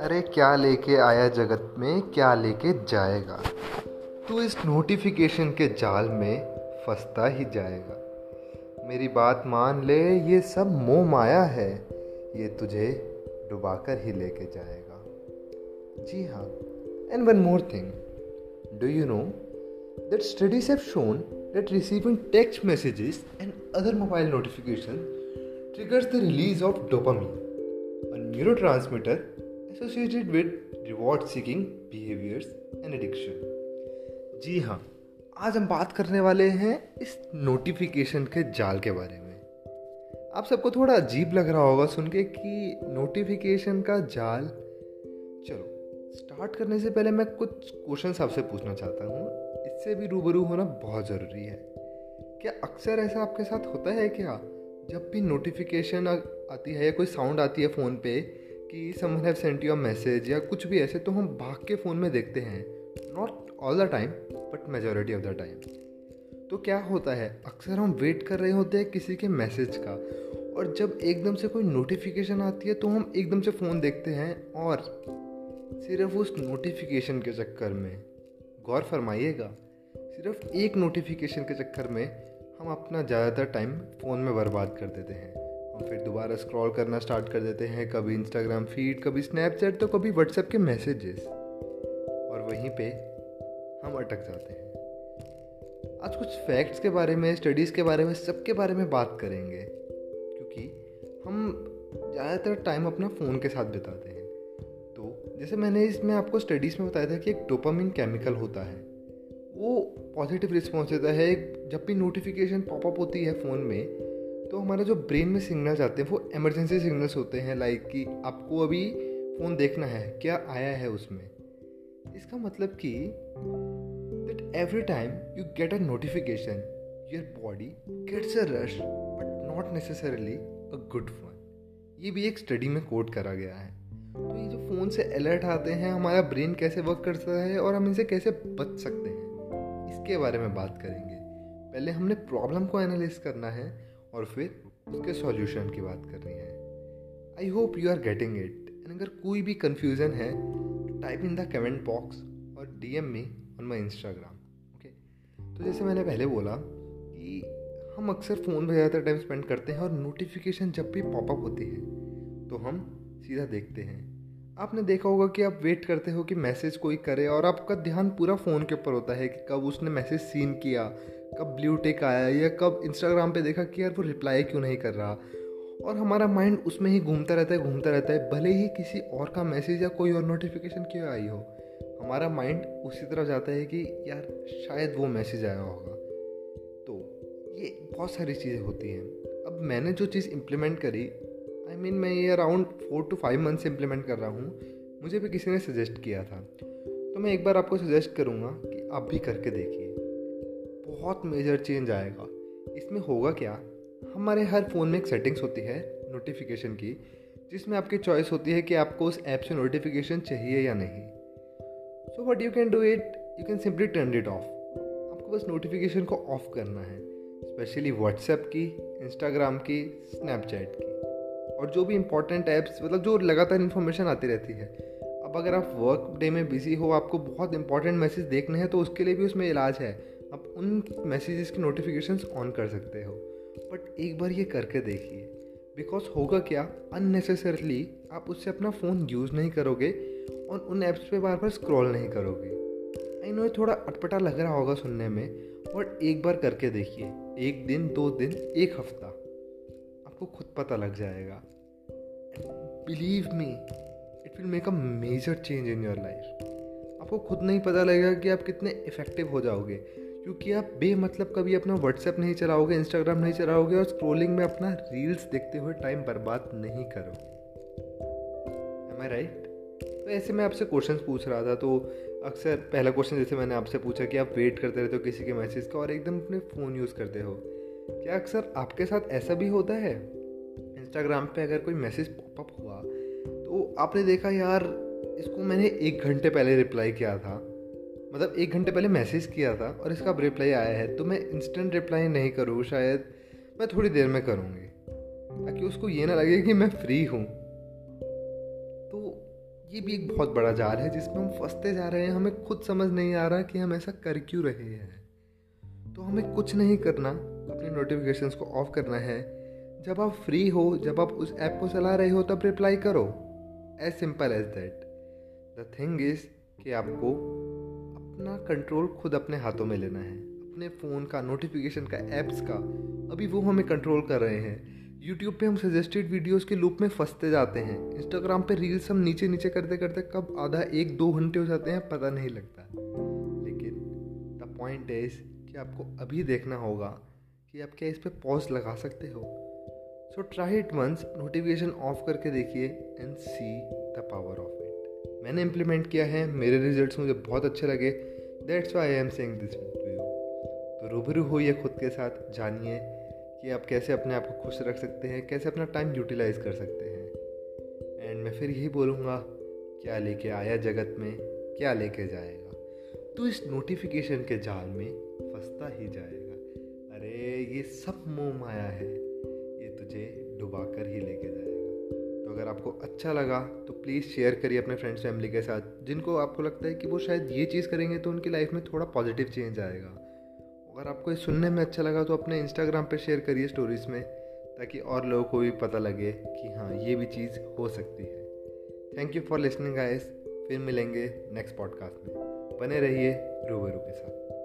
अरे क्या लेके आया जगत में, क्या लेके जाएगा? तू इस नोटिफिकेशन के जाल में फंसता ही जाएगा। मेरी बात मान ले, ये सब मोह माया है, ये तुझे डुबाकर ही लेके जाएगा। जी हाँ and one more thing do you know that studies have shown that receiving text messages and other mobile notification triggers the release of dopamine, a neurotransmitter associated with reward seeking behaviors and addiction. जी हाँ आज हम बात करने वाले हैं इस notification के जाल के बारे में। आप सबको थोड़ा अजीब लग रहा होगा सुन के कि नोटिफिकेशन का जाल चलो स्टार्ट करने से पहले मैं कुछ क्वेश्चन आपसे पूछना चाहता हूँ। इससे भी रूबरू होना बहुत ज़रूरी है। क्या अक्सर ऐसा आपके साथ होता है क्या? जब भी नोटिफिकेशन आती है या कोई साउंड आती है फ़ोन पे कि someone have sent you message या कुछ भी ऐसे तो हम भाग के फ़ोन में देखते हैं। Not all the time but majority of the time तो क्या होता है? अक्सर हम वेट कर रहे होते हैं किसी के मैसेज का और जब एकदम से कोई नोटिफिकेशन आती है तो हम एकदम से फ़ोन देखते हैं और सिर्फ़ उस नोटिफिकेशन के चक्कर में, गौर फरमाइएगा, सिर्फ़ एक नोटिफिकेशन के चक्कर में हम अपना ज़्यादातर टाइम फ़ोन में बर्बाद कर देते हैं। हम फिर दोबारा स्क्रॉल करना स्टार्ट कर देते हैं, कभी इंस्टाग्राम फ़ीड कभी स्नैपचैट तो कभी व्हाट्सएप के मैसेजेस और वहीं पे हम अटक जाते हैं। आज कुछ फैक्ट्स के बारे में स्टडीज़ के बारे में, सबके बारे में बात करेंगे। क्योंकि हम ज़्यादातर टाइम अपना फ़ोन के साथ बिताते हैं। तो जैसे मैंने इसमें आपको स्टडीज़ में बताया था कि एक डोपामिन केमिकल होता है। वो पॉजिटिव रिस्पॉन्स देता है। जब भी नोटिफिकेशन पॉपअप होती है फ़ोन में तो हमारा जो ब्रेन में सिग्नल्स आते हैं, वो एमरजेंसी सिग्नल्स होते हैं लाइक कि आपको अभी फ़ोन देखना है, क्या आया है उसमें? इसका मतलब कि that every time you get a notification your body gets a rush but not necessarily a good one ये भी एक स्टडी में कोट करा गया है। तो ये जो फ़ोन से अलर्ट आते हैं, हमारा ब्रेन कैसे वर्क करता है और हम इनसे कैसे बच सकते हैं? इसके बारे में बात करेंगे। पहले हमने प्रॉब्लम को एनालाइज करना है और फिर उसके सॉल्यूशन की बात करनी है। I hope you are getting it and अगर कोई भी कन्फ्यूज़न है तो type in the comment box और D M me on my Instagram okay तो जैसे मैंने पहले बोला कि हम अक्सर फ़ोन पर ज़्यादातर टाइम स्पेंड करते हैं और नोटिफिकेशन जब भी पॉपअप होती है तो हम सीधा देखते हैं। आपने देखा होगा कि आप वेट करते हो कि मैसेज कोई करे और आपका ध्यान पूरा फ़ोन के ऊपर होता है कि कब उसने मैसेज सीन किया, कब ब्लू टेक आया या कब इंस्टाग्राम पे देखा कि यार वो रिप्लाई क्यों नहीं कर रहा। और हमारा माइंड उसमें ही घूमता रहता है, घूमता रहता है, भले ही किसी और का मैसेज या कोई और नोटिफिकेशन क्यों आई हो। हमारा माइंड उसी तरह जाता है कि यार शायद वो मैसेज आया होगा। तो ये बहुत सारी चीज़ें होती हैं। अब मैंने जो चीज़ इम्प्लीमेंट करी आई I मीन mean, मैं ये around four to five month से इम्प्लीमेंट कर रहा हूँ। मुझे भी किसी ने सजेस्ट किया था। तो मैं एक बार आपको सजेस्ट करूँगा कि आप भी करके देखिए। बहुत मेजर चेंज आएगा। इसमें होगा क्या? हमारे हर फ़ोन में एक सेटिंग्स होती है नोटिफिकेशन की जिसमें आपकी चॉइस होती है कि आपको उस ऐप से नोटिफिकेशन चाहिए या नहीं। So what you can do it you can simply turn it off आपको बस नोटिफिकेशन को ऑफ़ करना है स्पेशली व्हाट्सएप की इंस्टाग्राम की स्नैपचैट की। और जो भी इंपॉर्टेंट ऐप्स मतलब जो लगातार इन्फॉर्मेशन आती रहती है। अब अगर आप वर्क डे में बिज़ी हो, आपको बहुत इंपॉर्टेंट मैसेज देखने हैं तो उसके लिए भी उसमें इलाज है। आप उन मैसेजेस की नोटिफिकेशंस ऑन कर सकते हो। बट एक बार ये करके देखिए। बिकॉज़ होगा क्या? अननेसेसरली आप उससे अपना फ़ोन यूज़ नहीं करोगे और उन ऐप्स पे बार बार स्क्रॉल नहीं करोगे। आई नो थोड़ा अटपटा लग रहा होगा सुनने में बट एक बार करके देखिए। एक दिन, दो दिन, एक हफ़्ता। आपको खुद पता लग जाएगा। Believe me it will make a major change in your life आपको खुद नहीं पता लगेगा कि आप कितने इफ़ेक्टिव हो जाओगे। क्योंकि आप बेमतलब कभी अपना व्हाट्सएप नहीं चलाओगे इंस्टाग्राम नहीं चलाओगे और स्क्रोलिंग में अपना रील्स देखते हुए टाइम बर्बाद नहीं करोगे एम आई राइट तो ऐसे मैं आपसे क्वेश्चंस पूछ रहा था तो अक्सर पहला क्वेश्चन जैसे मैंने आपसे पूछा कि आप वेट करते रहते हो किसी के मैसेज का और एकदम अपने फ़ोन यूज़ करते हो। क्या अक्सर आपके साथ ऐसा भी होता है? इंस्टाग्राम पे अगर कोई मैसेज पॉपअप हुआ तो आपने देखा, यार, इसको मैंने एक घंटे पहले रिप्लाई किया था। मतलब एक घंटे पहले मैसेज किया था और इसका अब रिप्लाई आया है तो मैं इंस्टेंट रिप्लाई नहीं करूँ, शायद मैं थोड़ी देर में करूँगी। ताकि उसको ये ना लगे कि मैं फ्री हूँ। तो ये भी एक बहुत बड़ा जाल है, जिसमें हम फंसते जा रहे हैं। हमें खुद समझ नहीं आ रहा कि हम ऐसा कर क्यों रहे हैं। तो हमें कुछ नहीं करना। अपने नोटिफिकेशंस को ऑफ़ करना है। जब आप फ्री हो, जब आप उस ऐप को चला रहे हो, तब रिप्लाई करो। As simple as that the thing is कि आपको अपना कंट्रोल खुद अपने हाथों में लेना है। अपने फ़ोन का नोटिफिकेशन का एप्स का, अभी वो हमें कंट्रोल कर रहे हैं। यूट्यूब पे हम सजेस्टेड वीडियोस के लूप में फंसते जाते हैं। इंस्टाग्राम पे रील्स हम नीचे नीचे करते करते कब आधा एक, दो घंटे हो जाते हैं, पता नहीं लगता। लेकिन द पॉइंट इज़ कि आपको अभी देखना होगा। कि आप क्या इस पर पॉज लगा सकते हो? So try it once notification off करके देखिए and see the power of it मैंने इम्प्लीमेंट किया है, मेरे रिजल्ट्स मुझे बहुत अच्छे लगे that's why I am saying this to you तो रूबरू होइए खुद के साथ, जानिए कि आप कैसे अपने आप को खुश रख सकते हैं, कैसे अपना टाइम यूटिलाइज कर सकते हैं. एंड मैं फिर यही बोलूँगा, क्या लेके आया जगत में, क्या लेके जाएगा? तो इस नोटिफिकेशन के जाल में फंसता ही जाएगा। अरे, ये सब मोह माया है। ये तुझे डुबा कर ही लेके जाएगा। तो अगर आपको अच्छा लगा तो प्लीज़ शेयर करिए अपने फ्रेंड्स फैमिली के साथ। जिनको आपको लगता है कि वो शायद ये चीज़ करेंगे तो उनकी लाइफ में थोड़ा पॉजिटिव चेंज आएगा। अगर आपको ये सुनने में अच्छा लगा तो अपने इंस्टाग्राम पर शेयर करिए स्टोरीज़ में, ताकि और लोगों को भी पता लगे कि हाँ ये भी चीज़ हो सकती है। Thank you for listening guys फिर मिलेंगे नेक्स्ट पॉडकास्ट में। बने रहिए रूबरू के साथ।